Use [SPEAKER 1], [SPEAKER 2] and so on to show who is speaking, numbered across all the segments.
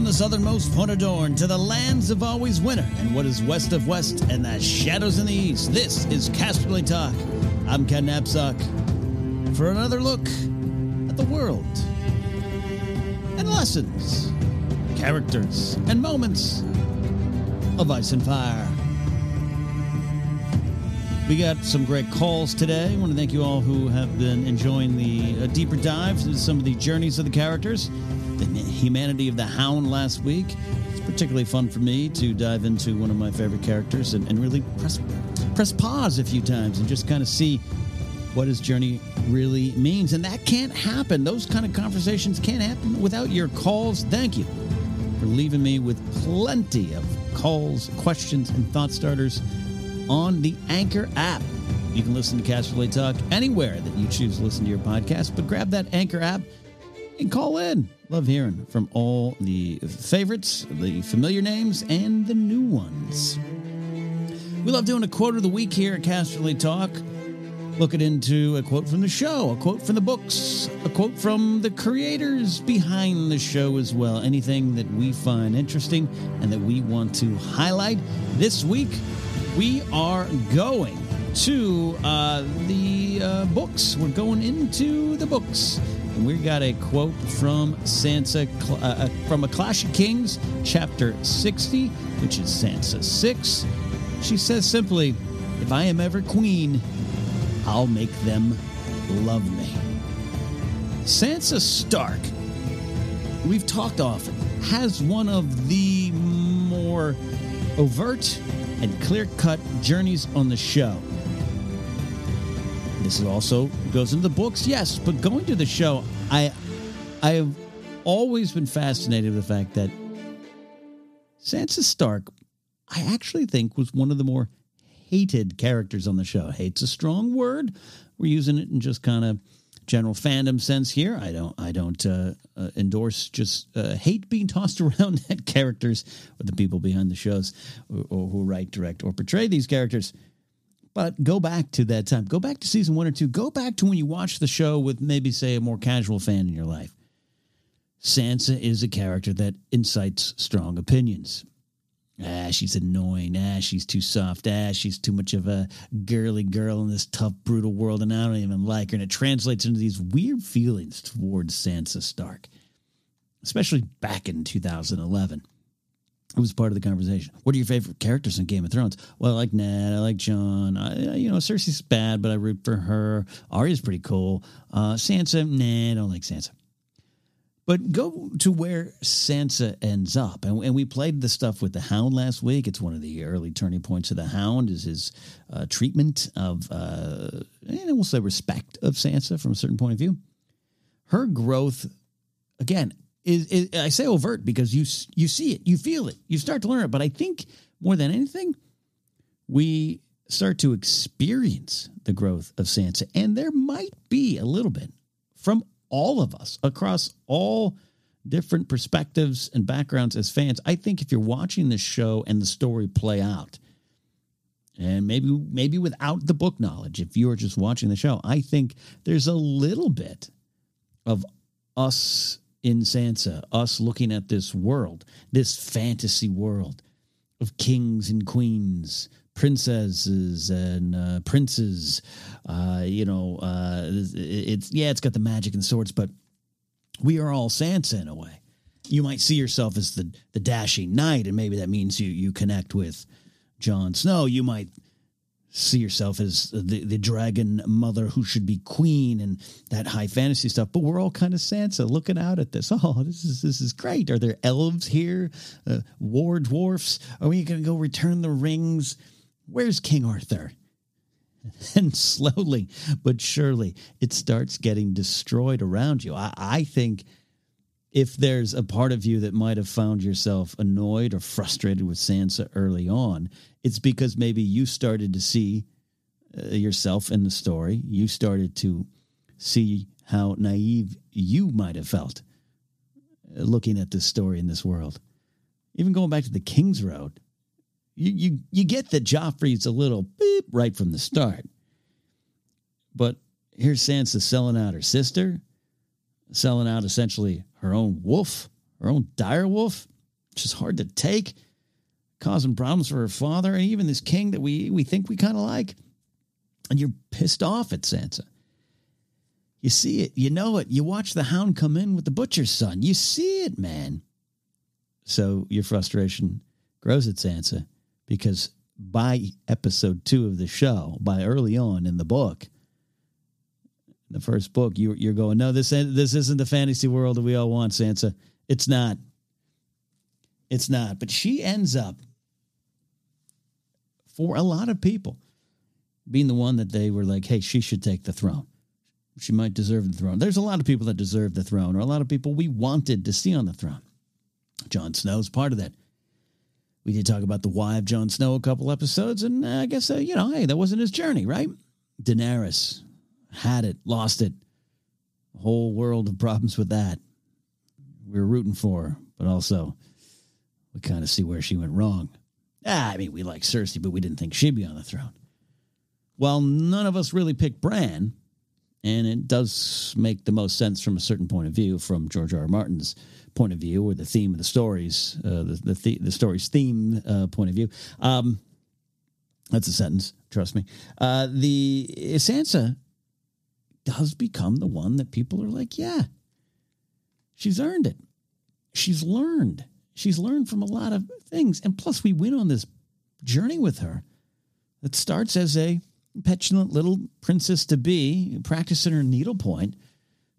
[SPEAKER 1] From the southernmost point of Dorne to the lands of always winter and what is west of west and the shadows in the east, this is Casterly Talk. I'm Ken Napzok for another look at the world and lessons, characters, and moments of Ice and Fire. We got some great calls today. I want to thank you all who have been enjoying the uh, deeper dives into some of the journeys of the characters the humanity of the Hound last week. It's particularly fun for me to dive into one of my favorite characters and, and really press press pause a few times and just kind of see what his journey really means. And that can't happen. Those kind of conversations can't happen without your calls. Thank you for leaving me with plenty of calls, questions, and thought starters on the Anchor app. You can listen to Casterly Talk anywhere that you choose to listen to your podcast, but grab that Anchor app and call in. Love hearing from all the favorites, the familiar names, and the new ones. We love doing a quote of the week here at Casterly Talk. Looking into a quote from the show, a quote from the books, a quote from the creators behind the show as well. Anything that we find interesting and that we want to highlight. This week, we are going to uh, the uh, books. We're going into the books. We got a quote from Sansa, uh, uh, from A Clash of Kings, chapter 60, which is Sansa 6. She says simply, If I am ever queen, I'll make them love me. Sansa Stark, we've talked often, has one of the more overt and clear cut journeys on the show. This also goes into the books, yes, but going to the show, I I have always been fascinated with the fact that Sansa Stark, I actually think was one of the more hated characters on the show. Hate's a strong word. We're using it in just kind of general fandom sense here. I don't I don't uh, uh, endorse just uh, hate being tossed around at characters or the people behind the shows or, or who write, direct, or portray these characters. But go back to that time. Go back to season one or two. Go back to when you watched the show with maybe, say, a more casual fan in your life. Sansa is a character that incites strong opinions. Ah, she's annoying. Ah, she's too soft. Ah, she's too much of a girly girl in this tough, brutal world, and I don't even like her. And it translates into these weird feelings towards Sansa Stark, especially back in 2011. It was part of the conversation. What are your favorite characters in Game of Thrones? Well, I like Ned. I like Jon. I, you know, Cersei's bad, but I root for her. Arya's pretty cool. Uh, Sansa, nah, I don't like Sansa. But go to where Sansa ends up, and, and, we played the stuff with the Hound last week. It's one of the early turning points of the Hound is his uh, treatment of, uh, and we'll say respect of Sansa from a certain point of view. Her growth, again, is, is, I say overt because you you see it, you feel it, you start to learn it. But I think more than anything, we start to experience the growth of Sansa, and there might be a little bit from all of us across all different perspectives and backgrounds as fans. I think if you're watching the show and the story play out, and maybe maybe without the book knowledge, if you're just watching the show, I think there's a little bit of us in Sansa, us looking at this world, this fantasy world of kings and queens, princesses and uh, princes. Uh, you know, uh, it's yeah, it's got the magic and swords, but we are all Sansa in a way. You might see yourself as the the dashing knight, and maybe that means you you connect with Jon Snow. You might see yourself as the, the dragon mother who should be queen and that high fantasy stuff. But we're all kind of Sansa looking out at this. Oh, this is this is great. Are there elves here? Uh, war dwarfs? Are we going to go return the rings? Where's King Arthur? And slowly but surely, it starts getting destroyed around you. I, I think if there's a part of you that might have found yourself annoyed or frustrated with Sansa early on, it's because maybe you started to see uh, yourself in the story. You started to see how naive you might have felt uh, looking at this story in this world. Even going back to the King's Road, you you you get that Joffrey's a little beep right from the start. But here's Sansa selling out her sister, selling out essentially her own wolf, her own dire wolf, which is hard to take, causing problems for her father and even this king that we, we think we kind of like. And you're pissed off at Sansa. You see it, you know it. You watch the hound come in with the butcher's son. You see it, man. So your frustration grows at Sansa because by episode two of the show, by early on in the book, the first book, you, you're going, no, this this isn't the fantasy world that we all want, Sansa. It's not. It's not. But she ends up, for a lot of people, being the one that they were like, hey, she should take the throne. She might deserve the throne. There's a lot of people that deserve the throne, or a lot of people we wanted to see on the throne. Jon Snow's part of that. We did talk about the why of Jon Snow a couple episodes, and I guess, uh, you know, hey, that wasn't his journey, right? Daenerys, had it, lost it. A whole world of problems with that. We were rooting for her, but also we kind of see where she went wrong. Ah, I mean, we like Cersei, but we didn't think she'd be on the throne. Well, none of us really picked Bran, and it does make the most sense from a certain point of view, from George R. R. Martin's point of view, or the theme of the stories, uh, the the, the, the story's theme uh, point of view. Um, that's a sentence, trust me. Uh, the Sansa does become the one that people are like, yeah, she's earned it. She's learned. She's learned from a lot of things. And plus, we went on this journey with her that starts as a petulant little princess to be, practicing her needlepoint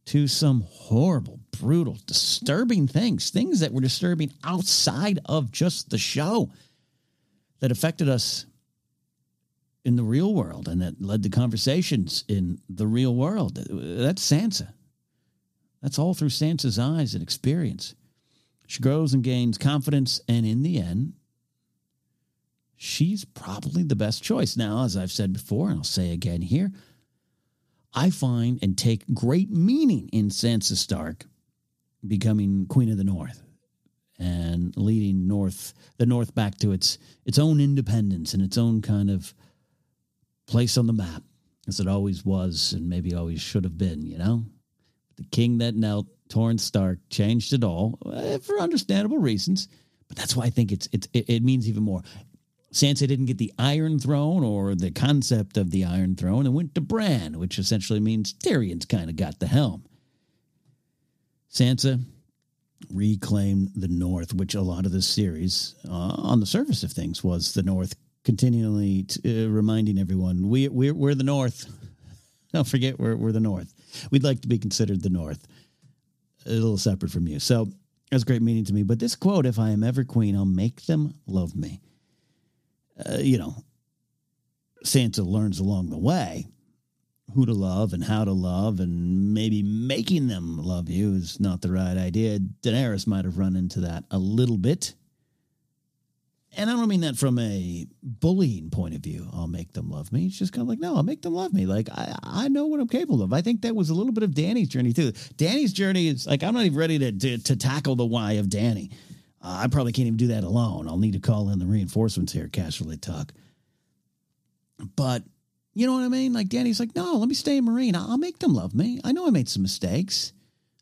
[SPEAKER 1] to some horrible, brutal, disturbing things, things that were disturbing outside of just the show that affected us in the real world and that led to conversations in the real world. That's Sansa. That's all through Sansa's eyes and experience. She grows and gains confidence, and in the end, she's probably the best choice. Now, as I've said before, and I'll say again here, I find and take great meaning in Sansa Stark becoming Queen of the North and leading North the North back to its its own independence and its own kind of place on the map, as it always was and maybe always should have been, you know? The king that knelt, Torrhen Stark, changed it all uh, for understandable reasons. But that's why I think it's, it's it means even more. Sansa didn't get the Iron Throne or the concept of the Iron Throne and went to Bran, which essentially means Tyrion's kind of got the helm. Sansa reclaimed the North, which a lot of this series, uh, on the surface of things, was the North continually t- uh, reminding everyone we we're, we're the North. Don't forget we're we're the North. We'd like to be considered the North, a little separate from you. So that's great meaning to me. But this quote: "If I am ever queen, I'll make them love me." Uh, you know, Sansa learns along the way who to love and how to love, and maybe making them love you is not the right idea. Daenerys might have run into that a little bit and I don't mean that from a bullying point of view. I'll make them love me. It's just kind of like, no, I'll make them love me. Like I, I know what I'm capable of. I think that was a little bit of Danny's journey too. Danny's journey is like I'm not even ready to to, to tackle the why of Danny. Uh, I probably can't even do that alone. I'll need to call in the reinforcements here, Casterly Talk. But you know what I mean? Like Danny's like, no, let me stay in Meereen. I'll make them love me. I know I made some mistakes.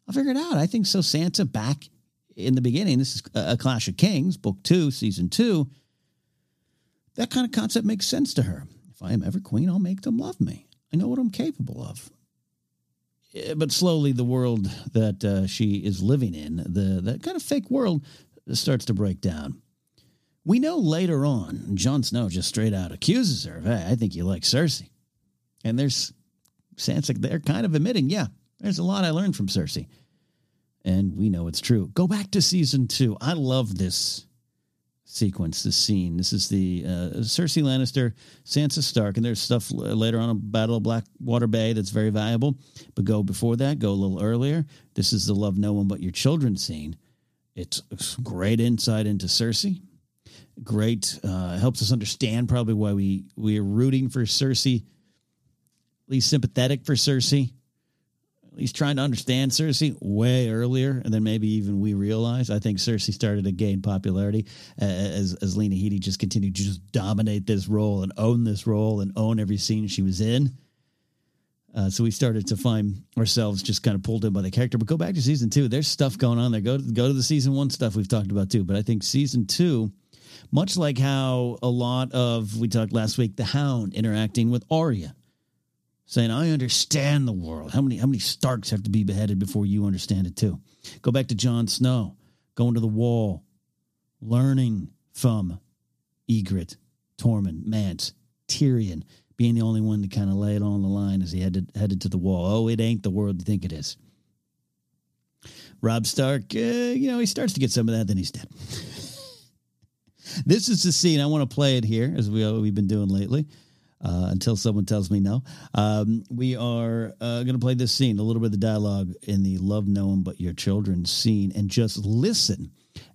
[SPEAKER 1] I'll figure it out. I think so. Sansa back in the beginning, this is a Clash of Kings, book two, season two. that kind of concept makes sense to her. If I am ever queen, I'll make them love me. I know what I'm capable of. Eh, but slowly, the world that uh, she is living in, the that kind of fake world, starts to break down. We know later on, Jon Snow just straight out accuses her of, hey, I think you like Cersei. And there's Sansa, they're kind of admitting, yeah, there's a lot I learned from Cersei. And we know it's true. Go back to season two. I love this sequence, this scene. This is the uh, Cersei Lannister, Sansa Stark, and there's stuff later on in Battle of Blackwater Bay that's very valuable. But go before that, go a little earlier. This is the Love No One But Your Children scene. It's great insight into Cersei. Great, uh, helps us understand probably why we we are rooting for Cersei, at least sympathetic for Cersei he's trying to understand Cersei way earlier, and then maybe even we realize. I think Cersei started to gain popularity uh, as as Lena Headey just continued to just dominate this role and own this role and own every scene she was in. Uh, so we started to find ourselves just kind of pulled in by the character. But go back to season two. There's stuff going on there. Go go to the season one stuff we've talked about too. But I think season two, much like how a lot of we talked last week, the Hound interacting with Arya saying, I understand the world. How many how many Starks have to be beheaded before you understand it too? Go back to Jon Snow, going to the wall, learning from Ygritte, Tormund, Mance, Tyrion, being the only one to kind of lay it on the line as he headed headed to the wall. Oh, it ain't the world you think it is. Robb Stark, uh, you know, he starts to get some of that, then he's dead. this is the scene. I want to play it here, as we, we've been doing lately uh, until someone tells me no. Um, we are uh, going to play this scene, a little bit of the dialogue in the Love No One But Your Children scene, and just listen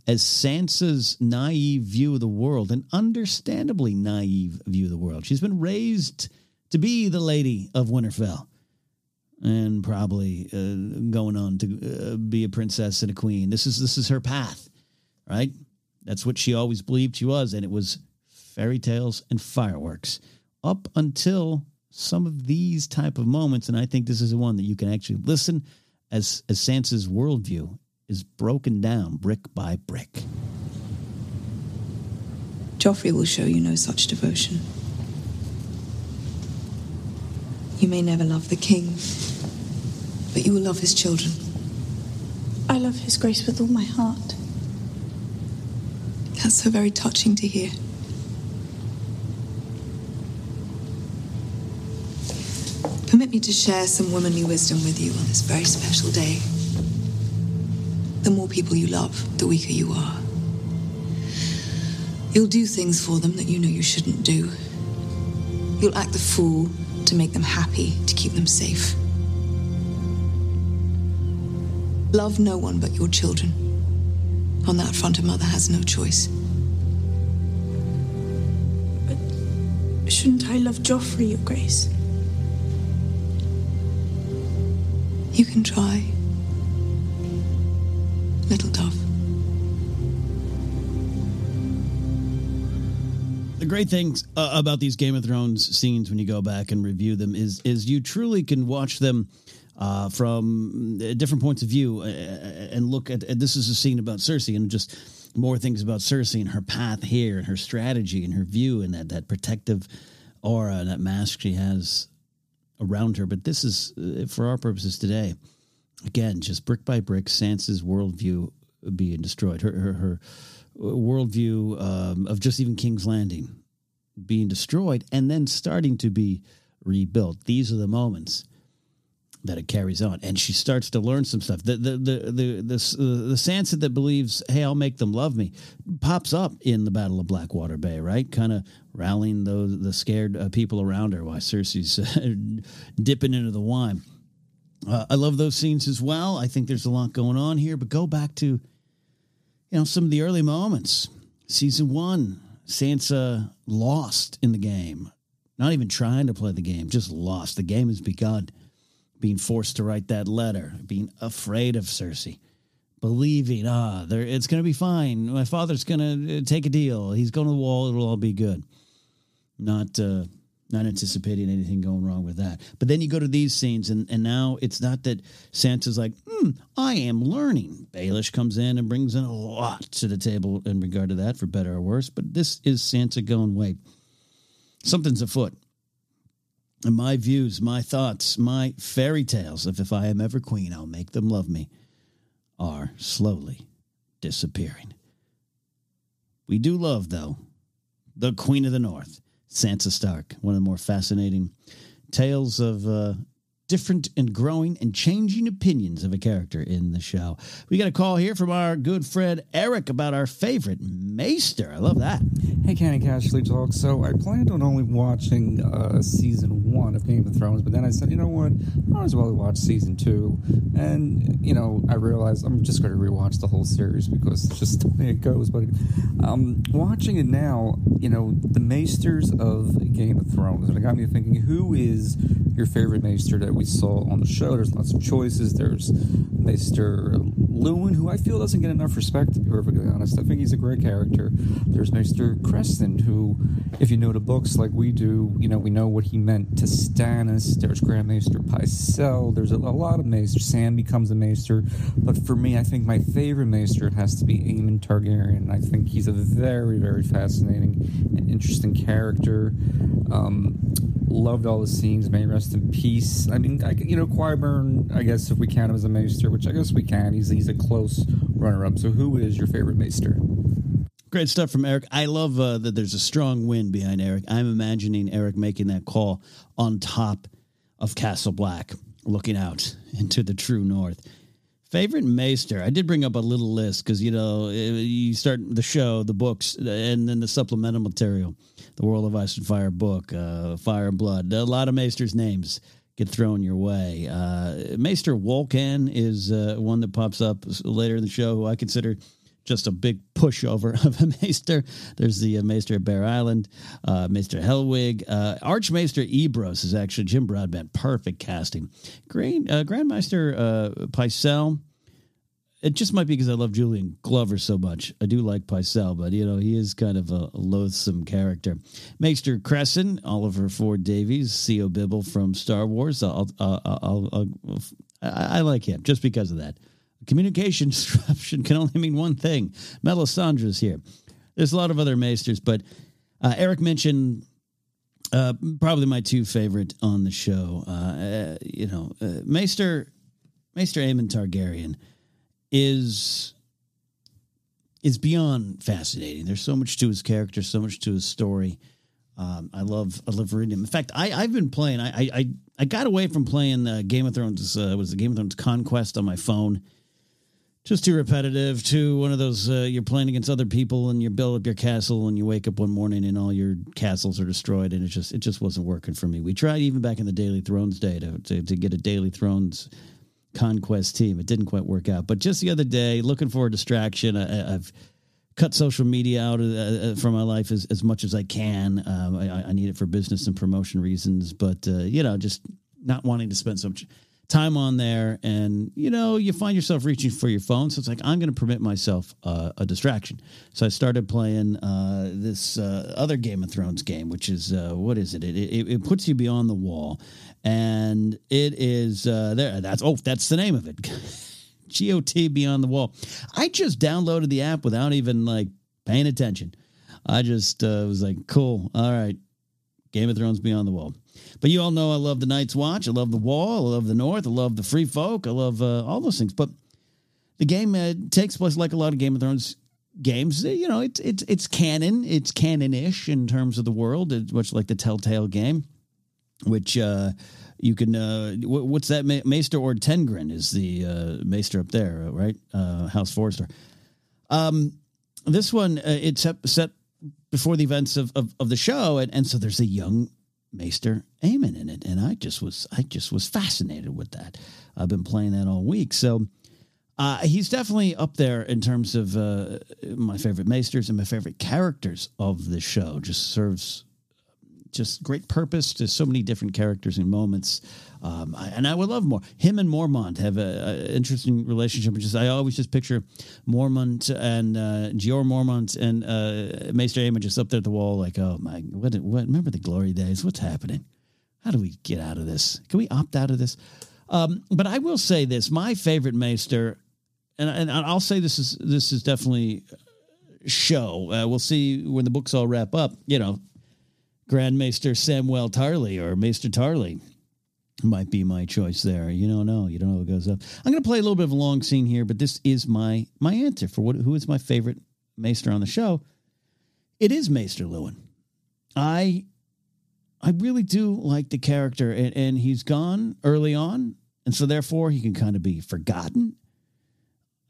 [SPEAKER 1] as Sansa's naive view of the world, an understandably naive view of the world. She's been raised to be the Lady of Winterfell and probably uh, going on to uh, be a princess and a queen. This is this is her path, right? That's what she always believed she was, and it was fairy tales and fireworks up until some of these type of moments. And I think this is the one that you can actually listen as, as Sansa's worldview is broken down brick by brick.
[SPEAKER 2] Joffrey will show you no such devotion. You may never love the king, but you will love his children.
[SPEAKER 3] I love his grace with all my heart.
[SPEAKER 2] That's so very touching to hear. Me to share some womanly wisdom with you on this very special day. The more people you love, the weaker you are. You'll do things for them that you know you shouldn't do. You'll act the fool to make them happy, to keep them safe. Love no one but your children. On that front, a mother has no choice.
[SPEAKER 3] But shouldn't I love Joffrey, Your Grace?
[SPEAKER 2] You can try. Little dove.
[SPEAKER 1] The great things uh, about these Game of Thrones scenes when you go back and review them is is you truly can watch them uh, from uh, different points of view uh, uh, and look at this is a scene about Cersei and just more things about Cersei and her path here and her strategy and her view and that that protective aura and that mask she has around her. But this is, uh, for our purposes today, again, just brick by brick, Sansa's worldview being destroyed. Her her, her worldview um, of just even King's Landing being destroyed and then starting to be rebuilt. These are the moments that it carries on, and she starts to learn some stuff. The the the the the, the Sansa that believes, "Hey, I'll make them love me," pops up in the Battle of Blackwater Bay, right? Kind of rallying those the scared uh, people around her while Cersei's uh, dipping into the wine. Uh, I love those scenes as well. I think there's a lot going on here, but go back to you know some of the early moments. Season one, Sansa lost in the game, not even trying to play the game, just lost. The game has begun being forced to write that letter, being afraid of Cersei, believing, ah, there, it's going to be fine. My father's going to uh, take a deal. He's going to the wall. It'll all be good. Not, uh, not anticipating anything going wrong with that. But then you go to these scenes, and, and now it's not that Sansa's like, hmm, I am learning. Baelish comes in and brings in a lot to the table in regard to that, for better or worse. But this is Sansa going, wait, something's afoot. My views, my thoughts, my fairy tales of if I am ever queen, I'll make them love me, are slowly disappearing. We do love, though, the Queen of the North. Sansa Stark, one of the more fascinating tales of uh, different and growing and changing opinions of a character in the show. We got a call here from our good friend Eric about our favorite Maester. I love that.
[SPEAKER 4] Hey, Canny Casterly Talk. So I planned on only watching uh, season one of Game of Thrones, but then I said, you know what? I might as well watch season two. And, you know, I realized I'm just going to rewatch the whole series because it's just the way it goes. But um, watching it now, you know, the Maesters of Game of Thrones, and it got me thinking, who is your favorite Maester that we saw on the show. There's lots of choices. There's Maester Luwin, who I feel doesn't get enough respect, to be perfectly honest. I think he's a great character. There's Maester Cressen, who, if you know the books like we do, you know, we know what he meant to Stannis. There's Grand Maester Pycelle. There's a, a lot of Maester. Sam becomes a Maester. But for me, I think my favorite Maester has to be Aemon Targaryen. I think he's a very, very fascinating and interesting character. Um, loved all the scenes. May rest in peace. I mean, I, you know, Qyburn. I guess if we count him as a maester, which I guess we can, he's he's a close runner-up. So, who is your favorite maester?
[SPEAKER 1] Great stuff from Eric. I love uh, that there's a strong wind behind Eric. I'm imagining Eric making that call on top of Castle Black, looking out into the true north. Favorite Maester? I did bring up a little list because you know you start the show, the books, and then the supplemental material, the World of Ice and Fire book, uh, Fire and Blood. A lot of Maesters' names get thrown your way. Uh, Maester Wolkan is uh, one that pops up later in the show, who I consider just a big pushover of a Maester. There's the uh, Maester of Bear Island, uh, Maester Helwig. Uh, Archmaester Ebrose is actually Jim Broadbent. Perfect casting. Green, uh, Grandmaster uh. It just might be because I love Julian Glover so much. I do like Pycelle, but you know he is kind of a loathsome character. Maester Cressen, Oliver Ford Davies, Sio Bibble from Star Wars. I'll, I'll, I'll, I like him just because of that. Communication disruption can only mean one thing. Melisandre's here. There's a lot of other maesters, but uh, Eric mentioned uh, probably my two favorite on the show. Uh, uh you know, uh, Maester Maester Aemon Targaryen is is beyond fascinating. There's so much to his character, so much to his story. Um, I love I love reading him. In fact, I I've been playing. I I I got away from playing uh, Game of Thrones. Uh, was the Game of Thrones Conquest on my phone just too repetitive too one of those uh, you're playing against other people and you build up your castle and you wake up one morning and all your castles are destroyed and it just it just wasn't working for me. We tried even back in the daily thrones day to, to, to get a daily thrones conquest team. It didn't quite work out. But just the other day looking for a distraction I, have cut social media out uh, uh, from my life as, as much as i can. Um, I, I, need it for business and promotion reasons but uh, you know just not wanting to spend so much time on there and you know you find yourself reaching for your phone. So it's like i'm going to permit myself uh, a distraction. So i started playing uh, this uh, other game of thrones game which is uh, what is it? It, it? it puts you beyond the wall. And it is uh, there that's oh that's the name of it. Got beyond the wall. I just downloaded the app without even like paying attention. I just uh, was like cool. All right. Game of thrones beyond the wall but you all know I love the Night's Watch. I love the Wall. I love the North. I love the Free Folk. I love uh, all those things. But the game uh, takes place like a lot of Game of Thrones games. You know, it's it's it's canon. It's canon-ish in terms of the world. It's much like the Telltale game, which uh, you can. Uh, what's that? Maester Ortengryn is the uh, Maester up there, right? Uh, House Forrester. Um, this one uh, it's set, set before the events of, of, of the show, and, and so there's a young Maester Aemon in it, and I just was I just was fascinated with that. I've been playing that all week, so uh, he's definitely up there in terms of uh, my favorite Maesters and my favorite characters of the show. Just serves just great purpose to so many different characters and moments. Um, I, and I would love more. Him and Mormont have a, a interesting relationship. Just I always just picture Mormont and uh, Jeor Mormont and uh, Maester Aemon just up there at the wall, like, oh my, what, what? Remember the glory days? What's happening? How do we get out of this? Can we opt out of this? Um, but I will say this: my favorite Maester, and, and I'll say this is this is definitely show. Uh, we'll see when the books all wrap up. You know, Grand Maester Samwell Tarly or Maester Tarly might be my choice there. You don't know. You don't know what goes up. I'm going to play a little bit of a long scene here, but this is my my answer for what who is my favorite Maester on the show. It is Maester Luwin. I I really do like the character, and, and he's gone early on, and so therefore he can kind of be forgotten.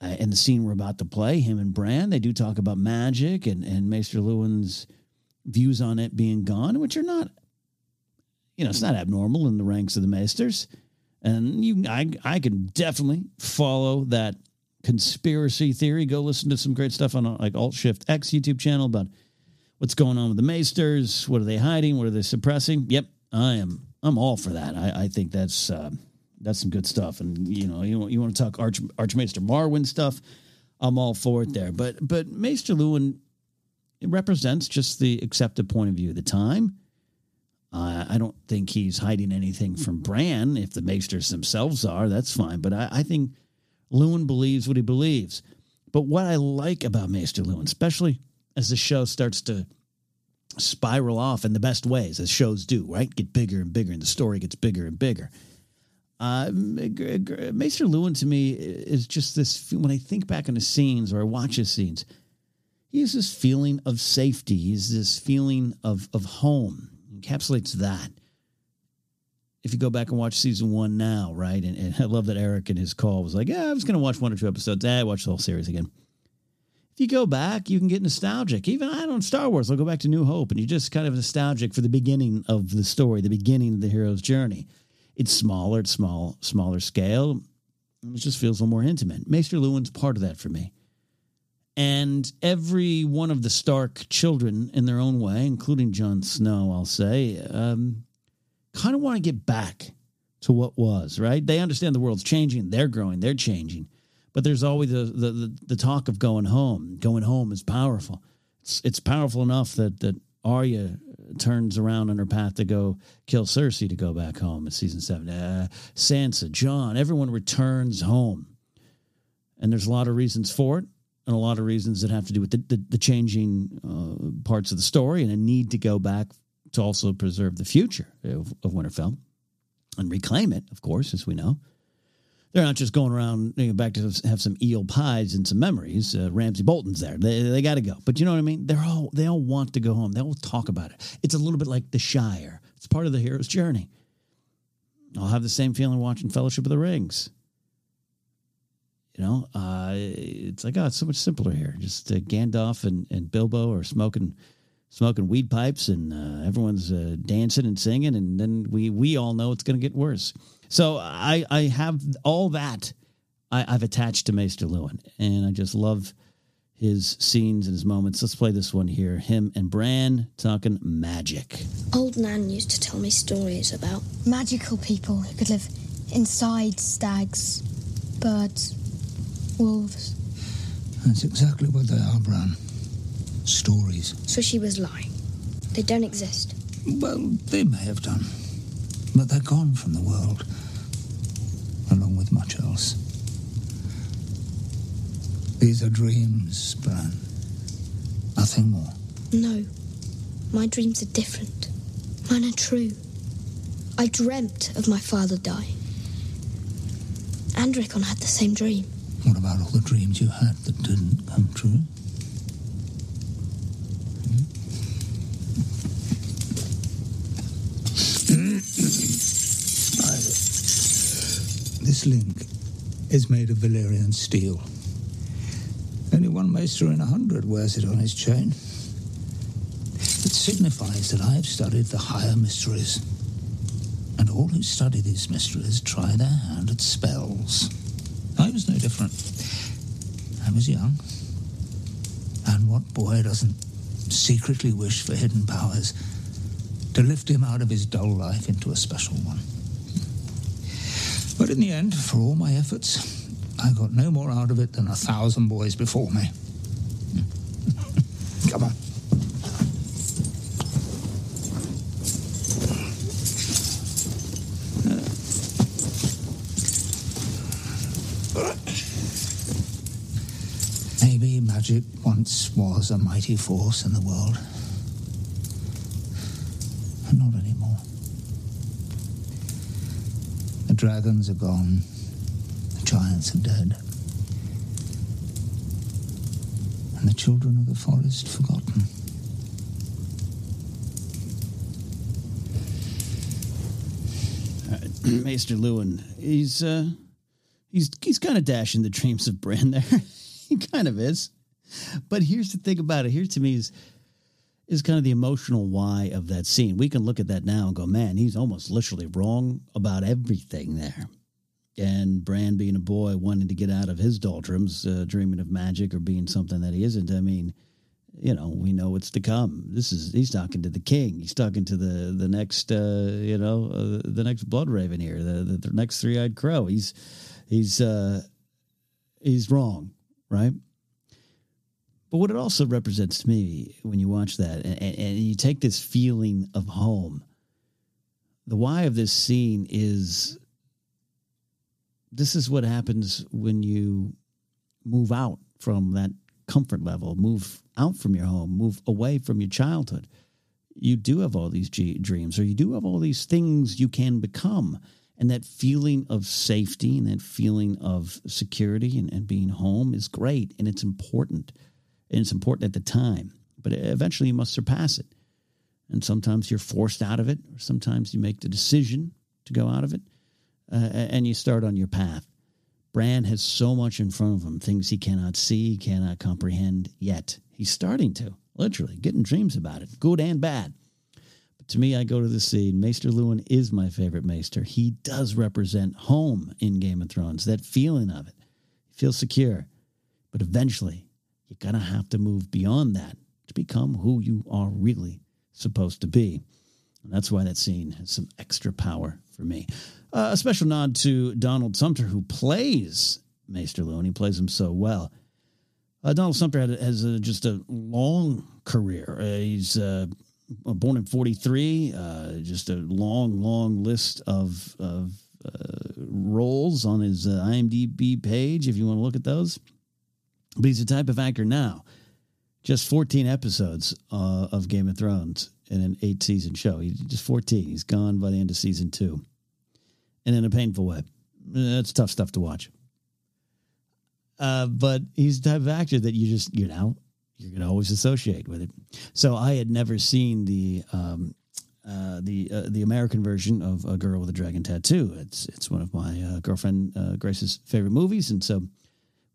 [SPEAKER 1] Uh, in the scene we're about to play, him and Bran, they do talk about magic and and Maester Luwin's views on it being gone, which are not, you know, it's not abnormal in the ranks of the Maesters. And you, I, I can definitely follow that conspiracy theory. Go listen to some great stuff on uh, like Alt Shift X YouTube channel about what's going on with the Maesters. What are they hiding? What are they suppressing? Yep, I am. I'm all for that. I, I think that's uh, that's some good stuff. And you know, you you want to talk Arch Archmaester Marwyn stuff? I'm all for it there. But but Maester Luwin it represents just the accepted point of view of the time. Uh, I don't think he's hiding anything from Bran. If the Maesters themselves are, that's fine. But I, I think Luwin believes what he believes. But what I like about Maester Luwin, especially as the show starts to spiral off in the best ways, as shows do, right? Get bigger and bigger, and the story gets bigger and bigger. Uh, Maester Luwin to me is just this. When I think back on the scenes or I watch his scenes, he has this feeling of safety. He's this feeling of of home. Encapsulates that. If you go back and watch season one now, right? And, and I love that Eric in his call was like, "Yeah, I was going to watch one or two episodes. Eh, I watched the whole series again." If you go back, you can get nostalgic. Even I don't Star Wars. I'll go back to New Hope, and you're just kind of nostalgic for the beginning of the story, the beginning of the hero's journey. It's smaller, it's small, smaller scale. It just feels a little more intimate. Maester Luwin's part of that for me. And every one of the Stark children, in their own way, including Jon Snow, I'll say, um, kind of want to get back to what was, right? They understand the world's changing, they're growing, they're changing. But there's always the, the, the, the talk of going home. Going home is powerful. It's, it's powerful enough that, that Arya turns around on her path to go kill Cersei to go back home in season seven. Uh, Sansa, Jon, everyone returns home. And there's a lot of reasons for it and a lot of reasons that have to do with the, the, the changing uh, parts of the story and a need to go back to also preserve the future of, of Winterfell and reclaim it, of course, as we know. They're not just going around you know, back to have some eel pies and some memories. Uh, Ramsay Bolton's there; they, they got to go. But you know what I mean? They're all they all want to go home. They all talk about it. It's a little bit like the Shire. It's part of the hero's journey. I'll have the same feeling watching Fellowship of the Rings. You know, uh, it's like, oh, it's so much simpler here. Just uh, Gandalf and, and Bilbo are smoking smoking weed pipes, and uh, everyone's uh, dancing and singing, and then we we all know it's going to get worse. So I I have all that I, I've attached to Maester Luwin, and I just love his scenes and his moments. Let's play this one here. Him and Bran talking magic.
[SPEAKER 5] Old Nan used to tell me stories about
[SPEAKER 6] magical people who could live inside stags, birds, wolves.
[SPEAKER 7] That's exactly what they are, Bran. Stories.
[SPEAKER 5] So she was lying. They don't exist.
[SPEAKER 7] Well, they may have done. But they're gone from the world, along with much else. These are dreams, Bran. Nothing more.
[SPEAKER 5] No. My dreams are different. Mine are true. I dreamt of my father dying. And Rickon had the same dream.
[SPEAKER 7] What about all the dreams you had that didn't come true? this link is made of Valyrian steel. Only one maester in a hundred wears it on his chain. It signifies that I have studied the higher mysteries. And all who study these mysteries try their hand at spells. I was no different. I was young. And what boy doesn't secretly wish for hidden powers? to lift him out of his dull life into a special one. But in the end, for all my efforts, I got no more out of it than a thousand boys before me. Come on. Maybe magic once was a mighty force in the world. But not anymore. The dragons are gone. The giants are dead. And the children of the forest forgotten.
[SPEAKER 1] Maester Luwin, he's uh, he's he's kind of dashing the dreams of Bran there. he kind of is. But here's the thing about it. Here to me is is kind of the emotional why of that scene. We can look at that now and go, man, he's almost literally wrong about everything there. And Bran being a boy wanting to get out of his doldrums, uh, dreaming of magic or being something that he isn't. I mean, you know, we know what's to come. This is he's talking to the king. He's talking to the the next, uh, you know, uh, the next blood raven here, the the, the next three eyed crow. He's he's uh, he's wrong, right? But what it also represents to me when you watch that and, and you take this feeling of home, the why of this scene is this is what happens when you move out from that comfort level, move out from your home, move away from your childhood. You do have all these dreams, or you do have all these things you can become. And that feeling of safety and that feeling of security and, and being home is great and it's important and it's important at the time, but eventually you must surpass it. And sometimes you're forced out of it, or sometimes you make the decision to go out of it, uh, and you start on your path. Bran has so much in front of him, things he cannot see, cannot comprehend yet. He's starting to, literally, getting dreams about it, good and bad. To me, I go to the scene. Maester Luwin is my favorite Maester. He does represent home in Game of Thrones, that feeling of it. You feel secure. But eventually, you're going to have to move beyond that to become who you are really supposed to be. And that's why that scene has some extra power for me. Uh, a special nod to Donald Sumpter, who plays Maester Luwin. He plays him so well. Uh, Donald Sumpter had, has a, just a long career. Uh, he's uh, born in 43, uh, just a long, long list of, of uh, roles on his IMDb page, if you want to look at those. But he's a type of actor now. Just 14 episodes uh, of Game of Thrones in an eight season show. He's just 14. He's gone by the end of season two. And in a painful way. That's tough stuff to watch. Uh, but he's the type of actor that you just, you know, you're going to always associate with it. So I had never seen the um, uh, the uh, the American version of A Girl with a Dragon Tattoo. It's it's one of my uh, girlfriend uh, Grace's favorite movies, and so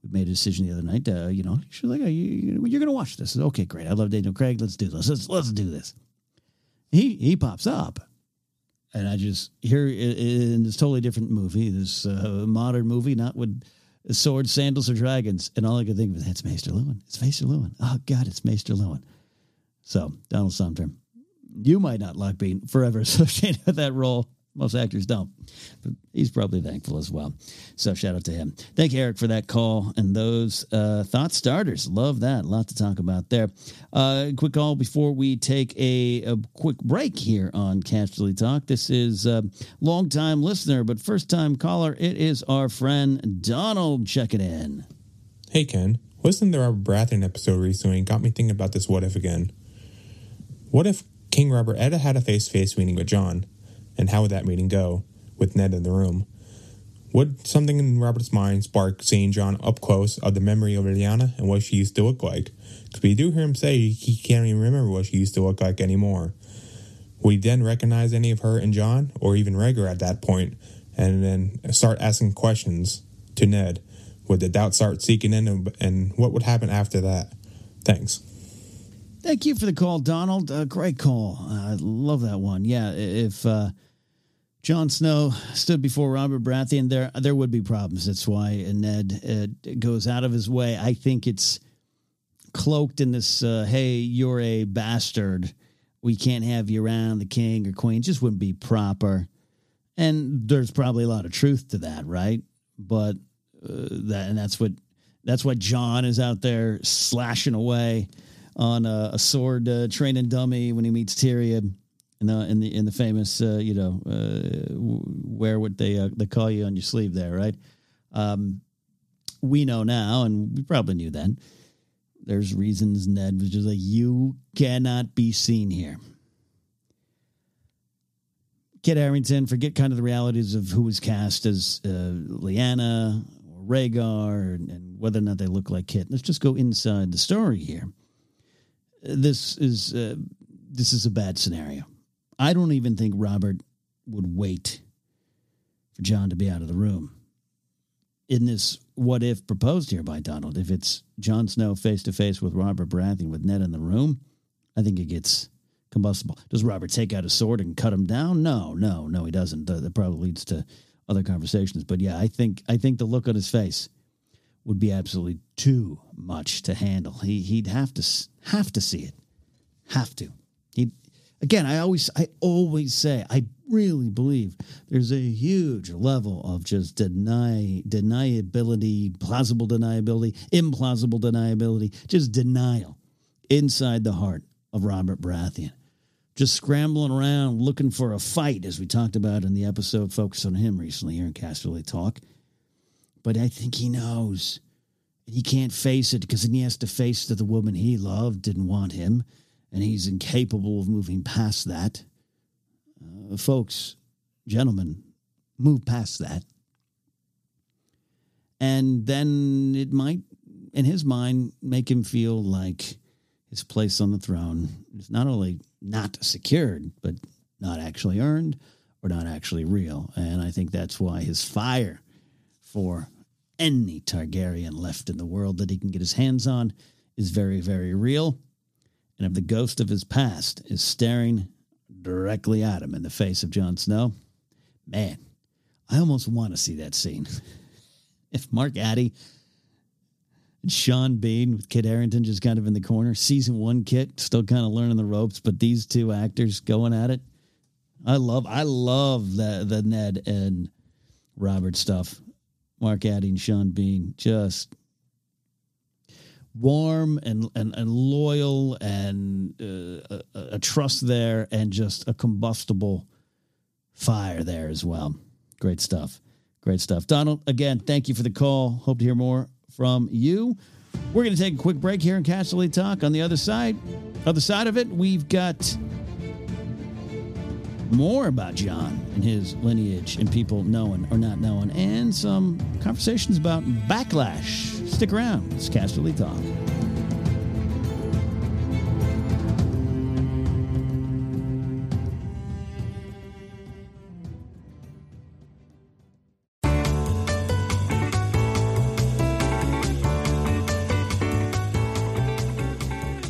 [SPEAKER 1] we made a decision the other night. Uh, you know, she's like, oh, you, are going to watch this. Okay, great. I love Daniel Craig. Let's do this. Let's let's do this. He he pops up, and I just here in this totally different movie, this uh, modern movie, not with swords, sandals, or dragons, and all I could think of is that's Maester Luwin. It's Maester Luwin. Oh God, it's Maester Luwin. So Donald Sumpter, you might not like being forever associated with that role. Most actors don't, but he's probably thankful as well. So shout out to him. Thank you, Eric, for that call and those uh, thought starters. Love that. A lot to talk about there. Uh, quick call before we take a, a quick break here on Casterly Talk. This is a long-time listener, but first-time caller. It is our friend Donald checking in.
[SPEAKER 8] Hey, Ken. Listening to Robert Baratheon episode recently got me thinking about this what if again. What if King Robert Ed had a face-to-face meeting with Jon? And how would that meeting go with Ned in the room? Would something in Robert's mind spark seeing Jon up close of the memory of Lyanna and what she used to look like? Because we do hear him say he can't even remember what she used to look like anymore. Would he then recognize any of her and Jon, or even Rhaegar at that point, and then start asking questions to Ned? Would the doubt start seeking in, and what would happen after that? Thanks.
[SPEAKER 1] Thank you for the call, Donald. Uh, great call. I love that one. Yeah, if uh, Jon Snow stood before Robert Baratheon, there there would be problems. That's why Ned uh, goes out of his way. I think it's cloaked in this. Uh, hey, you're a bastard. we can't have you around the king or queen. Just wouldn't be proper. And there's probably a lot of truth to that, right? But uh, that and that's what that's why Jon is out there slashing away on a, a sword uh, training dummy when he meets Tyrion in the in the in the famous uh, you know uh, wear what they uh, they call you on your sleeve there, right? Um, we know now, and we probably knew then. There's reasons Ned was just like, you cannot be seen here. Kit Harington, forget kind of the realities of who was cast as uh, Lyanna or Rhaegar and, and, whether or not they look like Kit. Let's just go inside the story here. This is uh, this is a bad scenario. I don't even think Robert would wait for Jon to be out of the room. In this what if proposed here by Donald, if it's Jon Snow face to face with Robert Baratheon with Ned in the room, I think it gets combustible. Does Robert take out a sword and cut him down? No, no, no, he doesn't. That probably leads to other conversations. But yeah, I think I think the look on his face would be absolutely too much to handle. He he'd have to have to see it, have to. Again. I always I always say I really believe there's a huge level of just deny deniability, plausible deniability, implausible deniability, just denial inside the heart of Robert Baratheon just scrambling around looking for a fight, as we talked about in the episode focused on him recently here in Casterly Talk. But I think he knows. He can't face it because he has to face that the woman he loved didn't want him, and he's incapable of moving past that. Uh, folks, gentlemen, move past that. And then it might, in his mind, make him feel like his place on the throne is not only not secured, but not actually earned or not actually real. And I think that's why his fire for any Targaryen left in the world that he can get his hands on is very, very real. And if the ghost of his past is staring directly at him in the face of Jon Snow, man, I almost want to see that scene. if Mark Addy and Sean Bean with Kit Harington just kind of in the corner. Season one Kit still kind of learning the ropes, but these two actors going at it. I love I love the the Ned and Robert stuff. Mark Addy and Sean Bean just warm and and, and loyal and uh, a, a trust there and just a combustible fire there as well. Great stuff. Great stuff. Donald, again, thank you for the call. Hope to hear more from you. We're going to take a quick break here in Casterly Talk. On the other side, other side of it, we've got more about Jon and his lineage and people knowing or not knowing, and some conversations about backlash. Stick around. It's Casterly Talk.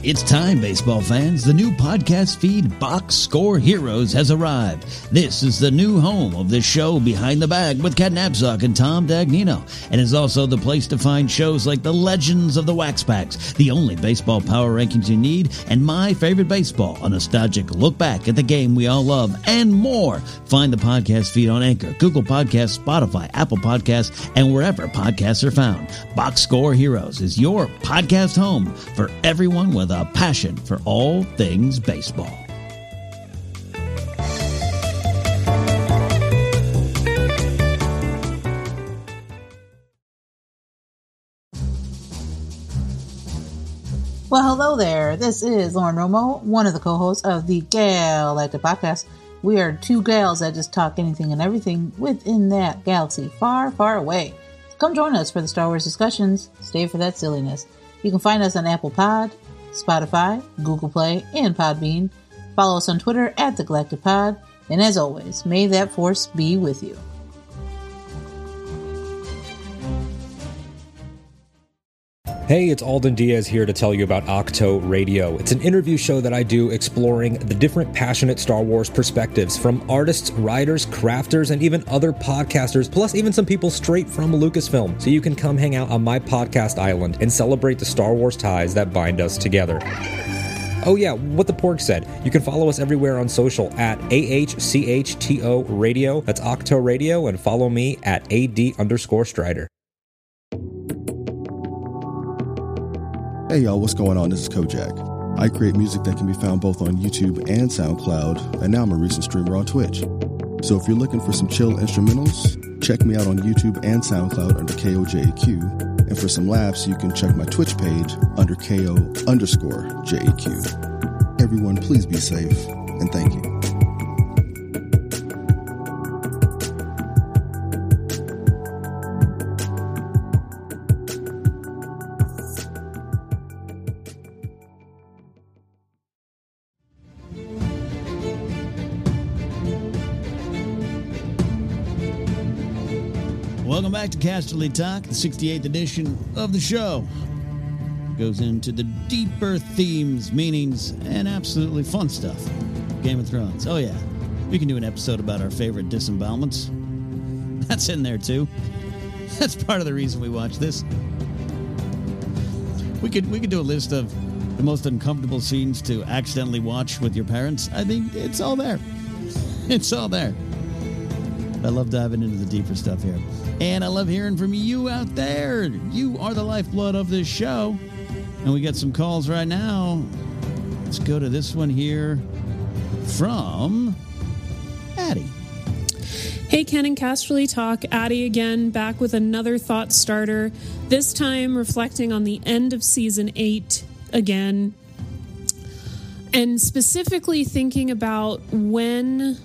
[SPEAKER 1] It's time, baseball fans. The new podcast feed, Box Score Heroes, has arrived. This is the new home of the show Behind the Bag with Ken Napzok and Tom Dagnino, and is also the place to find shows like The Legends of the Wax Packs, the only baseball power rankings you need, and My Favorite Baseball, a nostalgic look back at the game we all love, and more. Find the podcast feed on Anchor, Google Podcasts, Spotify, Apple Podcasts, and wherever podcasts are found. Box Score Heroes is your podcast home for everyone with a a passion for all things baseball.
[SPEAKER 9] Well, hello there. This is Lauren Romo, one of the co hosts of the Galactic Podcast. We are two gals that just talk anything and everything within that galaxy far, far away. Come join us for the Star Wars discussions. Stay for that silliness. You can find us on Apple Pod, Spotify, Google Play, and Podbean. Follow us on Twitter at The Galactic Pod. And as always, may that force be with you.
[SPEAKER 10] Hey, it's Alden Diaz here to tell you about Octo Radio. It's an interview show that I do exploring the different passionate Star Wars perspectives from artists, writers, crafters, and even other podcasters, plus even some people straight from Lucasfilm. So you can come hang out on my podcast island and celebrate the Star Wars ties that bind us together. Oh, yeah, what the porg said. You can follow us everywhere on social at AHCHTO Radio. That's Octo Radio. And follow me at AD underscore Strider.
[SPEAKER 11] Hey y'all, what's going on? This is Kojak. I create music that can be found both on YouTube and SoundCloud, and now I'm a recent streamer on Twitch. So if you're looking for some chill instrumentals, check me out on YouTube and SoundCloud under KOJAQ. And for some laughs, you can check my Twitch page under KO underscore JAQ. Everyone, please be safe, and thank you.
[SPEAKER 1] Casterly Talk, the 68th edition of the show. Goes into the deeper themes, meanings, and absolutely fun stuff. Game of Thrones. Oh, yeah. We can do an episode about our favorite disembowelments. That's in there, too. That's part of the reason we watch this. We could we could do a list of the most uncomfortable scenes to accidentally watch with your parents. I mean, it's all there. It's all there. I love diving into the deeper stuff here. And I love hearing from you out there. You are the lifeblood of this show. And we got some calls right now. Let's go to this one here from Addie.
[SPEAKER 12] Hey, Ken and Casterly Talk. Addie again, back with another thought starter. This time reflecting on the end of season eight again. And specifically thinking about when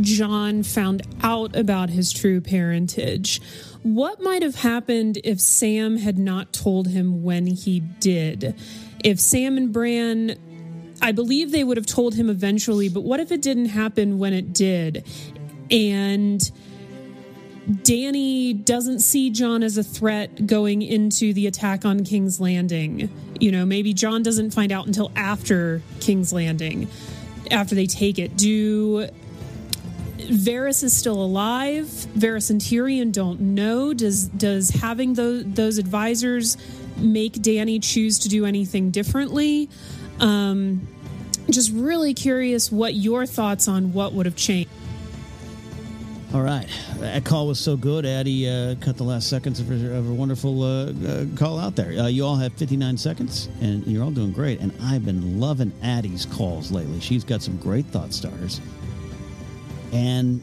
[SPEAKER 12] Jon found out about his true parentage. What might have happened if Sam had not told him when he did? If Sam and Bran, I believe they would have told him eventually, but what if it didn't happen when it did? And Dany doesn't see Jon as a threat going into the attack on King's Landing. You know, maybe Jon doesn't find out until after King's Landing, after they take it. Do Varys is still alive. Varys and Tyrion don't know. Does does having those those advisors make Dany choose to do anything differently? Um, just really curious what your thoughts on what would have changed.
[SPEAKER 1] All right. That call was so good. Addie uh, cut the last seconds of her, of her wonderful uh, uh, call out there. Uh, you all have 59 seconds, and you're all doing great. And I've been loving Addie's calls lately. She's got some great thought starters. And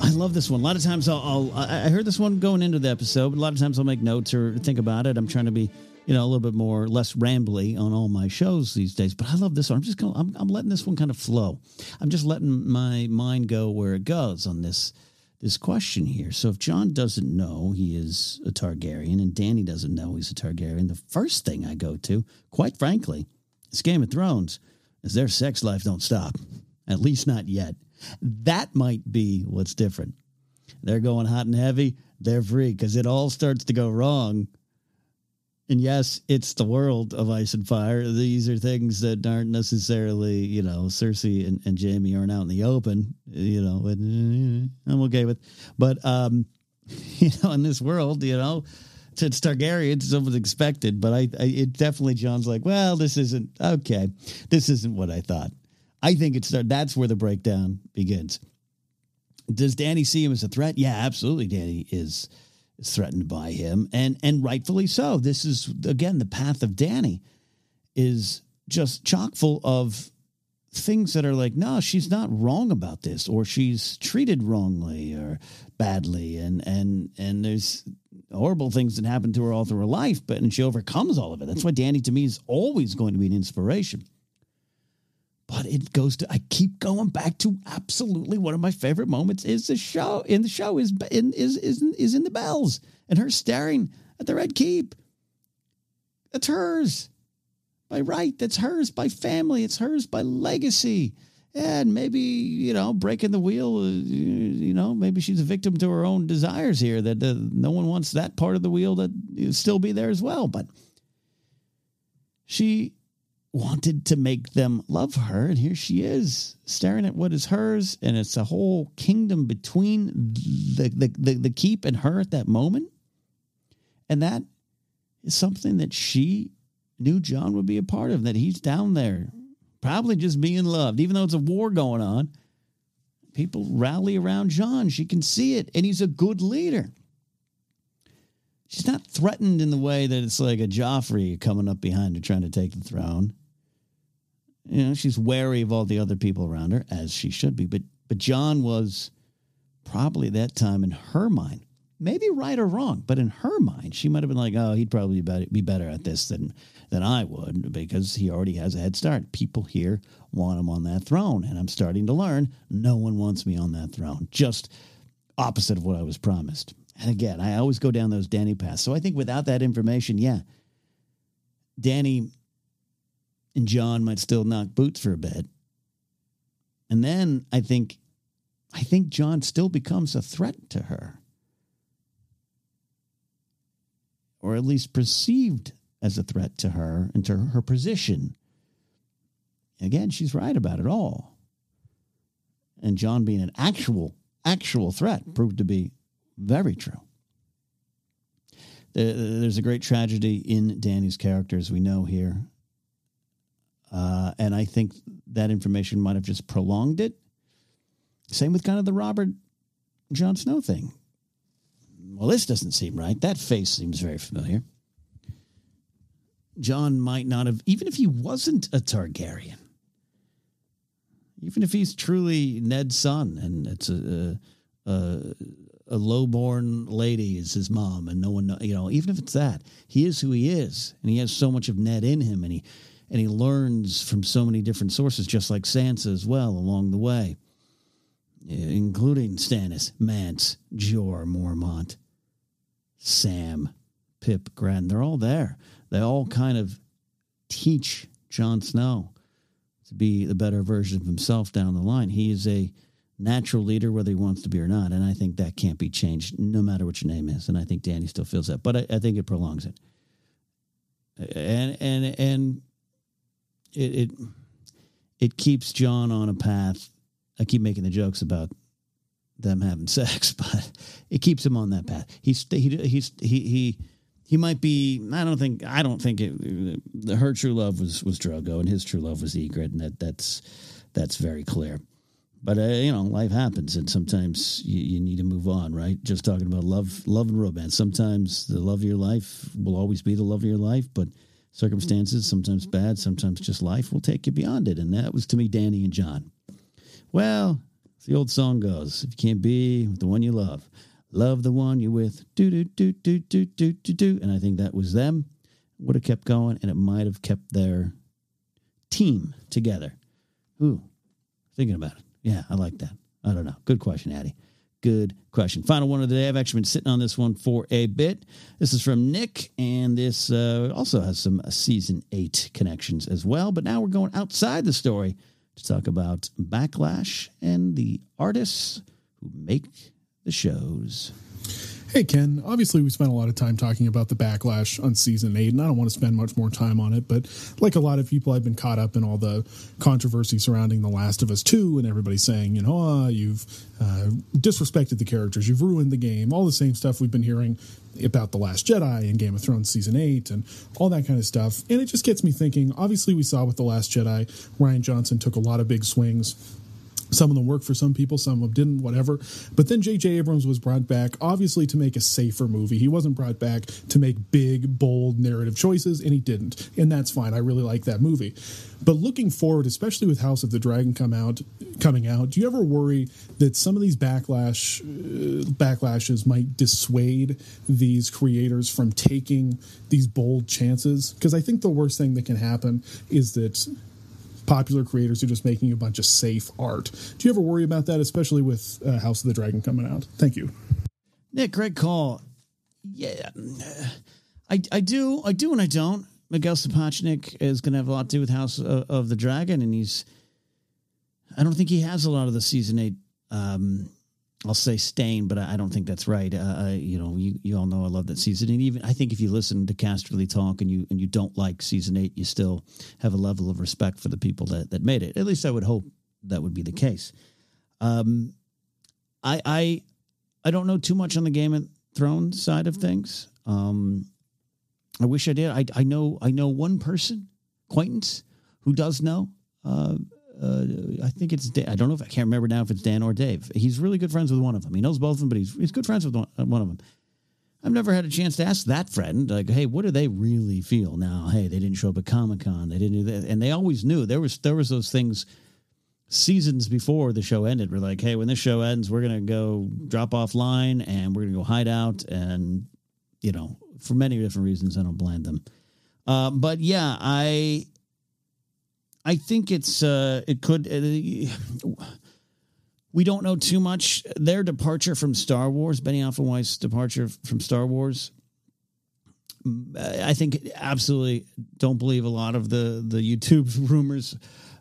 [SPEAKER 1] I love this one. A lot of times I'll, I'll I heard this one going into the episode, but a lot of times I'll make notes or think about it. I'm trying to be, you know, a little bit more less rambly on all my shows these days. But I love this one. I'm just going. I'm, I'm letting this one kind of flow. I'm just letting my mind go where it goes on this this question here. So if Jon doesn't know he is a Targaryen and Dany doesn't know he's a Targaryen, the first thing I go to, quite frankly, is Game of Thrones, is their sex life don't stop. At least not yet. That might be what's different. They're going hot and heavy. They're free because it all starts to go wrong. And yes, it's the world of ice and fire. These are things that aren't necessarily, you know, Cersei and, and Jaime aren't out in the open, you know, and uh, I'm okay with. But, um, you know, in this world, you know, it's Targaryen, someone's expected, but I, I, it definitely, Jon's like, well, this isn't, okay, this isn't what I thought. I think it's that's where the breakdown begins. Does Dany see him as a threat? Yeah, absolutely. Dany is, threatened by him, and and rightfully so. This is again the path of Dany is just chock full of things that are like, no, she's not wrong about this, or she's treated wrongly or badly, and and and there's horrible things that happen to her all through her life, but and she overcomes all of it. That's why Dany to me is always going to be an inspiration but it goes to I keep going back to absolutely one of my favorite moments is the show in the show is in is is is in the bells and her staring at the red keep. That's hers by right. That's hers by family. It's hers by legacy. And maybe you know breaking the wheel. Uh, you know maybe she's a victim to her own desires here. That uh, no one wants that part of the wheel to still be there as well. But she wanted to make them love her. And here she is staring at what is hers. And it's a whole kingdom between the, the, the, the keep and her at that moment. And that is something that she knew Jon would be a part of, that he's down there probably just being loved, even though it's a war going on. People rally around Jon. She can see it, and he's a good leader. She's not threatened in the way that it's like a Joffrey coming up behind her trying to take the throne. You know, she's wary of all the other people around her, as she should be. But but Jon was probably that time in her mind, maybe right or wrong, but in her mind, she might have been like, "Oh, he'd probably be better at this than than I would because he already has a head start. People here want him on that throne, and I'm starting to learn no one wants me on that throne. Just opposite of what I was promised." And again, I always go down those Dany paths. So I think without that information, yeah, Dany and Jon might still knock boots for a bit. And then I think I think Jon still becomes a threat to her. Or at least perceived as a threat to her and to her position. Again, she's right about it all. And Jon being an actual, actual threat proved to be very true. There's a great tragedy in Dany's character, as we know here. Uh, and I think that information might have just prolonged it. Same with kind of the Robert Jon Snow thing. Well, this doesn't seem right. That face seems very familiar. Jon might not have, even if he wasn't a Targaryen, even if he's truly Ned's son and it's a, a, a, a lowborn lady is his mom and no one, know, you know, even if it's that, he is who he is and he has so much of Ned in him and he and he learns from so many different sources, just like Sansa as well along the way, eh, including Stannis, Mance, Jeor, Mormont, Sam, Pyp, Grenn. They're all there. They all kind of teach Jon Snow to be the better version of himself down the line. He is a natural leader, whether he wants to be or not. And I think that can't be changed no matter what your name is. And I think Dany still feels that, but I, I think it prolongs it. And, and, and it, it it keeps Jon on a path. I keep making the jokes about them having sex, but it keeps him on that path. He's he he's he he he might be. I don't think. I don't think it. Her true love was was Drogo, and his true love was Ygritte, and that that's that's very clear. But uh, you know, life happens, and sometimes you, you, need to move on. Right? Just talking about love, love and romance. Sometimes the love of your life will always be the love of your life, but circumstances, sometimes mm-hmm. bad, sometimes just life, will take you beyond it. And that was to me Dany and Jon. Well, the old song goes, if you can't be with the one you love, love the one you're with. Do do do do do do do do. And I think that was them. Would have kept going, and it might have kept their team together. Ooh, thinking about it. Yeah, I like that. I don't know. Good question, Addie. Good question. Final one of the day. I've actually been sitting on this one for a bit. This is from Nick, and this uh, also has some season eight connections as well. But now we're going outside the story to talk about Backlash and the artists who make the shows.
[SPEAKER 13] Hey, Ken. Obviously, we spent a lot of time talking about the backlash on season eight, and I don't want to spend much more time on it. But like a lot of people, I've been caught up in all the controversy surrounding The Last of Us 2, and everybody saying, you know, oh, you've uh, disrespected the characters, you've ruined the game, all the same stuff we've been hearing about The Last Jedi and Game of Thrones season eight, and all that kind of stuff. And it just gets me thinking. Obviously, we saw with The Last Jedi, Rian Johnson took a lot of big swings some of them worked for some people, some of them didn't, whatever. But then J.J. Abrams was brought back, obviously, to make a safer movie. He wasn't brought back to make big, bold narrative choices, and he didn't. And that's fine. I really like that movie. But looking forward, especially with House of the Dragon come out, coming out, do you ever worry that some of these backlash uh, backlashes might dissuade these creators from taking these bold chances? Because I think the worst thing that can happen is that popular creators who are just making a bunch of safe art. Do you ever worry about that, especially with uh, House of the Dragon coming out? Thank you.
[SPEAKER 1] Nick, great call. Yeah, I, I do, I do, and I don't. Miguel Sapochnik is going to have a lot to do with House of, of, the Dragon, and he's. I don't think he has a lot of the season eight um, I'll say stain, but I, don't think that's right. Uh, you know, you, you all know I love that season, and even I think if you listen to Casterly talk and you and you don't like season eight, you still have a level of respect for the people that that made it. At least I would hope that would be the case. Um, I I I don't know too much on the Game of Thrones side of things. Um, I wish I did. I I know I know one person, acquaintance, who does know. uh, uh, I think it's Dan. I don't know if I can't remember now if it's Dan or Dave. He's really good friends with one of them. He knows both of them, but he's he's good friends with one, uh, of them. I've never had a chance to ask that friend, like, hey, what do they really feel now? Hey, they didn't show up at Comic Con. They didn't do that, and they always knew there was there was those things seasons before the show ended. We're like, hey, when this show ends, we're gonna go drop off line and we're gonna go hide out, and you know, for many different reasons, I don't blame them. Uh, but yeah, I I think it's uh, it could. Uh, we don't know too much. Their departure from Star Wars, Benioff and Weiss' departure from Star Wars. I think absolutely don't believe a lot of the the YouTube rumors.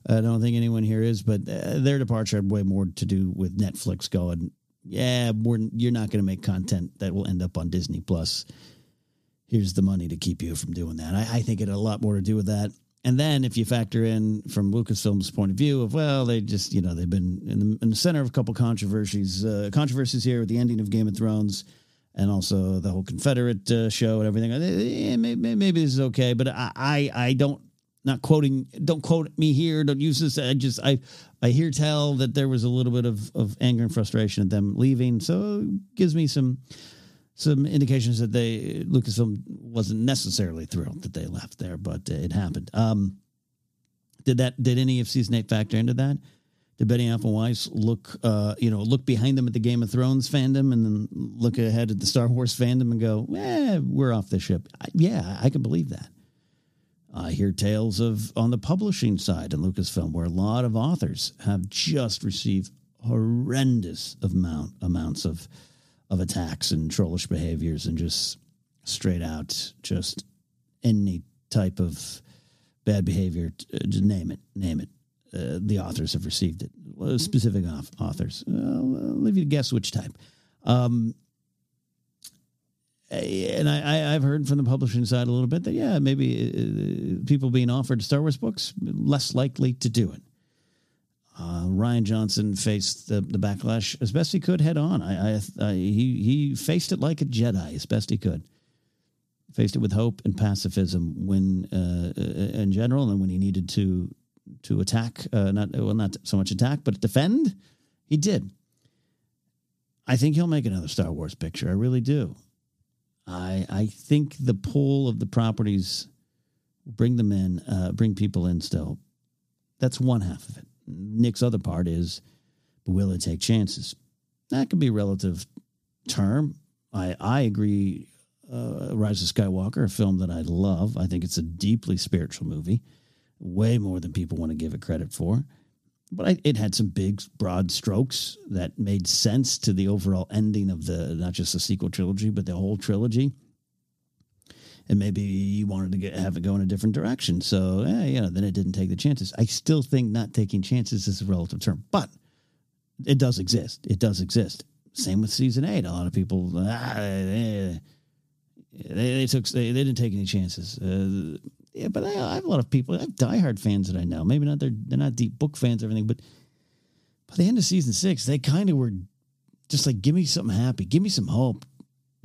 [SPEAKER 1] I don't think anyone here is, but uh, their departure had way more to do with Netflix going. Yeah, we're, you're not going to make content that will end up on Disney Plus. Here's the money to keep you from doing that. I, I think it had a lot more to do with that. And then if you factor in from Lucasfilm's point of view of well, they just you know they've been in the, in the center of a couple controversies, uh, controversies here with the ending of Game of Thrones, and also the whole Confederate uh, show and everything. Eh, maybe, maybe this is okay, but I, I I don't not quoting don't quote me here. Don't use this. I just I I hear tell that there was a little bit of of anger and frustration at them leaving, so gives me some some indications that they Lucasfilm wasn't necessarily thrilled that they left there, but it happened. Um, did that? Did any of season eight factor into that? Did Betty and Weiss look, uh, you know, look behind them at the Game of Thrones fandom and then look ahead at the Star Wars fandom and go, "Eh, we're off the ship." I, yeah, I can believe that. I hear tales of on the publishing side in Lucasfilm where a lot of authors have just received horrendous amount amounts of of attacks and trollish behaviors and just straight out just any type of bad behavior just name it name it. Uh, the authors have received it. Specific authors. I'll leave you to guess which type. Um, and I, I've heard from the publishing side a little bit that yeah, maybe uh, people being offered Star Wars books less likely to do it. Uh, Rian Johnson faced the, the backlash as best he could head on. I, I, I, he he faced it like a Jedi as best he could. Faced it with hope and pacifism when uh, uh in general, and when he needed to to attack, uh, not well, not so much attack, but defend, he did. I think he'll make another Star Wars picture. I really do. I I think the pull of the properties bring them in, uh, bring people in. Still, that's one half of it. Nick's other part is, will it take chances? That could be a relative term. I I agree. Uh, Rise of Skywalker, a film that I love. I think it's a deeply spiritual movie, way more than people want to give it credit for. But I, it had some big, broad strokes that made sense to the overall ending of the not just the sequel trilogy, but the whole trilogy and maybe you wanted to get, have it go in a different direction. So, yeah, you know, then it didn't take the chances. I still think not taking chances is a relative term, but it does exist. It does exist. Same with season eight. A lot of people, ah, they, they, took, they, they, didn't take any chances. Uh, yeah, but I, I, have a lot of people. I have diehard fans that I know. Maybe not they're they're not deep book fans or everything, but by the end of season six, they kind of were just like, give me something happy, give me some hope,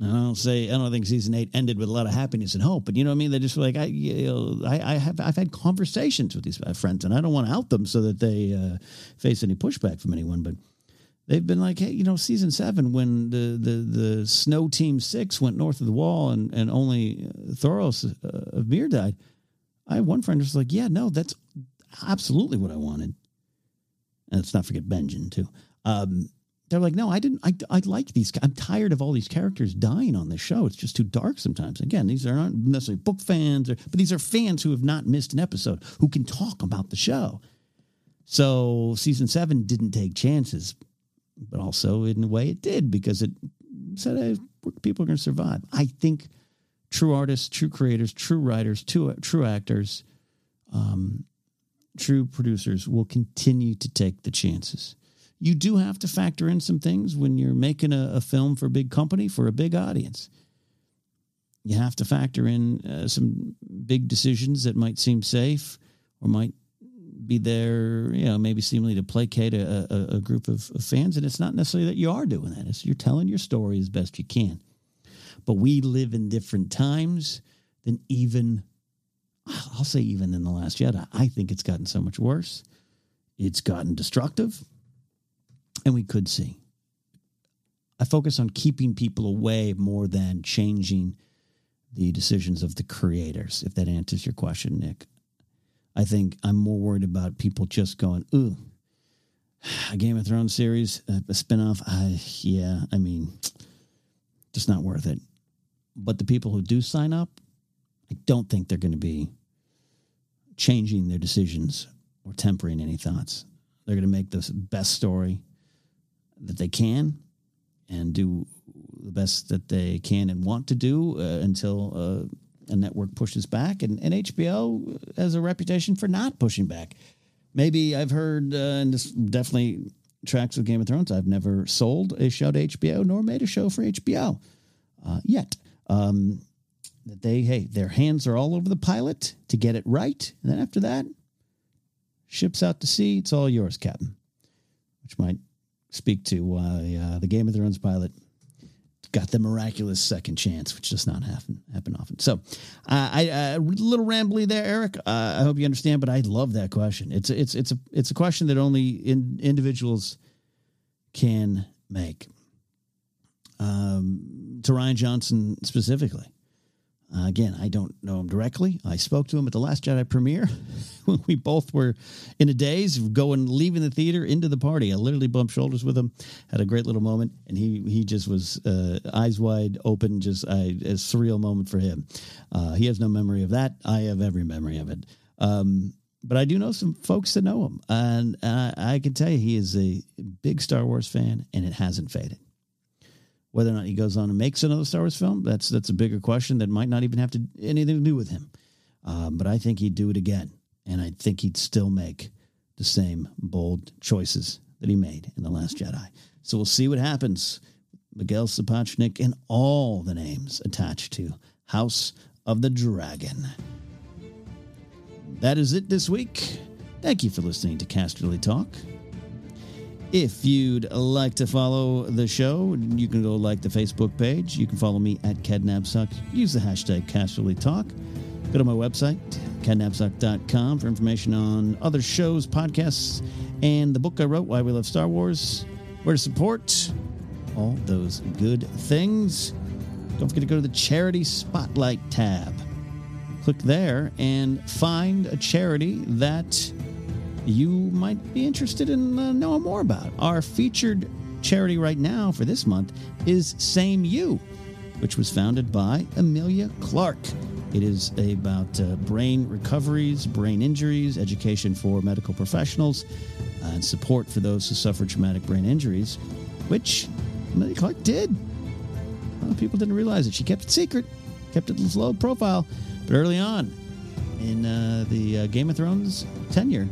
[SPEAKER 1] I don't say I don't think season eight ended with a lot of happiness and hope, but you know what I mean. They're just like I, you know, I, I have I've had conversations with these friends, and I don't want to out them so that they uh, face any pushback from anyone. But they've been like, hey, you know, season seven when the the the snow team six went north of the wall and and only uh, Thoros uh, of Myr died. I had one friend who's like, yeah, no, that's absolutely what I wanted. And let's not forget Benjen too. Um, they're like, no, I didn't. I, I like these. I'm tired of all these characters dying on this show. It's just too dark sometimes. Again, these are not necessarily book fans, or, but these are fans who have not missed an episode who can talk about the show. So season seven didn't take chances, but also in a way it did because it said hey, people are going to survive. I think true artists, true creators, true writers, true, true actors, um, true producers will continue to take the chances you do have to factor in some things when you're making a, a film for a big company for a big audience. You have to factor in uh, some big decisions that might seem safe or might be there, you know, maybe seemingly to placate a, a, a group of, of, fans. And it's not necessarily that you are doing that. It's you're telling your story as best you can. But we live in different times than even I'll say even in The Last Jedi, I think it's gotten so much worse. It's gotten destructive. And we could see. I focus on keeping people away more than changing the decisions of the creators, if that answers your question, Nick. I think I'm more worried about people just going, ooh, a Game of Thrones series, a, spinoff. Yeah, I mean, just not worth it. But the people who do sign up, I don't think they're going to be changing their decisions or tempering any thoughts. They're going to make the best story that they can and do the best that they can and want to do uh, until uh, a network pushes back. And, and HBO has a reputation for not pushing back. Maybe I've heard, uh, and this definitely tracks with Game of Thrones, I've never sold a show to HBO nor made a show for HBO uh, yet. Um, that they, hey, their hands are all over the pilot to get it right. And then after that, ships out to sea. It's all yours, Captain. Which might speak to why uh, the Game of Thrones pilot got the miraculous second chance, which does not happen happen often. So, uh, I a little rambly there, Eric. Uh, I hope you understand, but I love that question. It's it's it's a it's a question that only in, individuals can make. Um, to Rian Johnson specifically, uh, again, I don't know him directly. I spoke to him at the Last Jedi premiere when we both were in a daze, going leaving the theater into the party. I literally bumped shoulders with him, had a great little moment, and he he just was uh, eyes wide open, just a surreal moment for him. Uh, he has no memory of that. I have every memory of it. Um, but I do know some folks that know him, and I can tell you he is a big Star Wars fan, and it hasn't faded. Whether or not he goes on and makes another Star Wars film, that's that's a bigger question that might not even have to anything to do with him. Um, but I think he'd do it again, and I think he'd still make the same bold choices that he made in the Last Jedi. So we'll see what happens. Miguel Sapochnik and all the names attached to House of the Dragon. That is it this week. Thank you for listening to Casterly Talk. If you'd like to follow the show, you can go like the Facebook page. You can follow me at KenNapzok. Use the hashtag Casterly Talk. Go to my website, kennapzok.com, for information on other shows, podcasts, and the book I wrote, Why We Love Star Wars, where to support, all those good things. Don't forget to go to the Charity Spotlight tab. Click there and find a charity that you might be interested in uh, knowing more about. Our featured charity right now for this month is Same You, which was founded by Emilia Clarke. It is about uh, brain recoveries, brain injuries, education for medical professionals, uh, and support for those who suffer traumatic brain injuries, which Emilia Clarke did. A lot of people didn't realize it. She kept it secret, kept it low profile, but early on in uh, the uh, Game of Thrones tenure,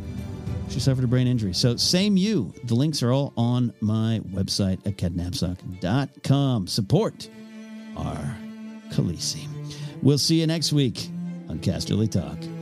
[SPEAKER 1] she suffered a brain injury. So, same you. The links are all on my website at kennapzok.com. Support our Khaleesi. We'll see you next week on Casterly Talk.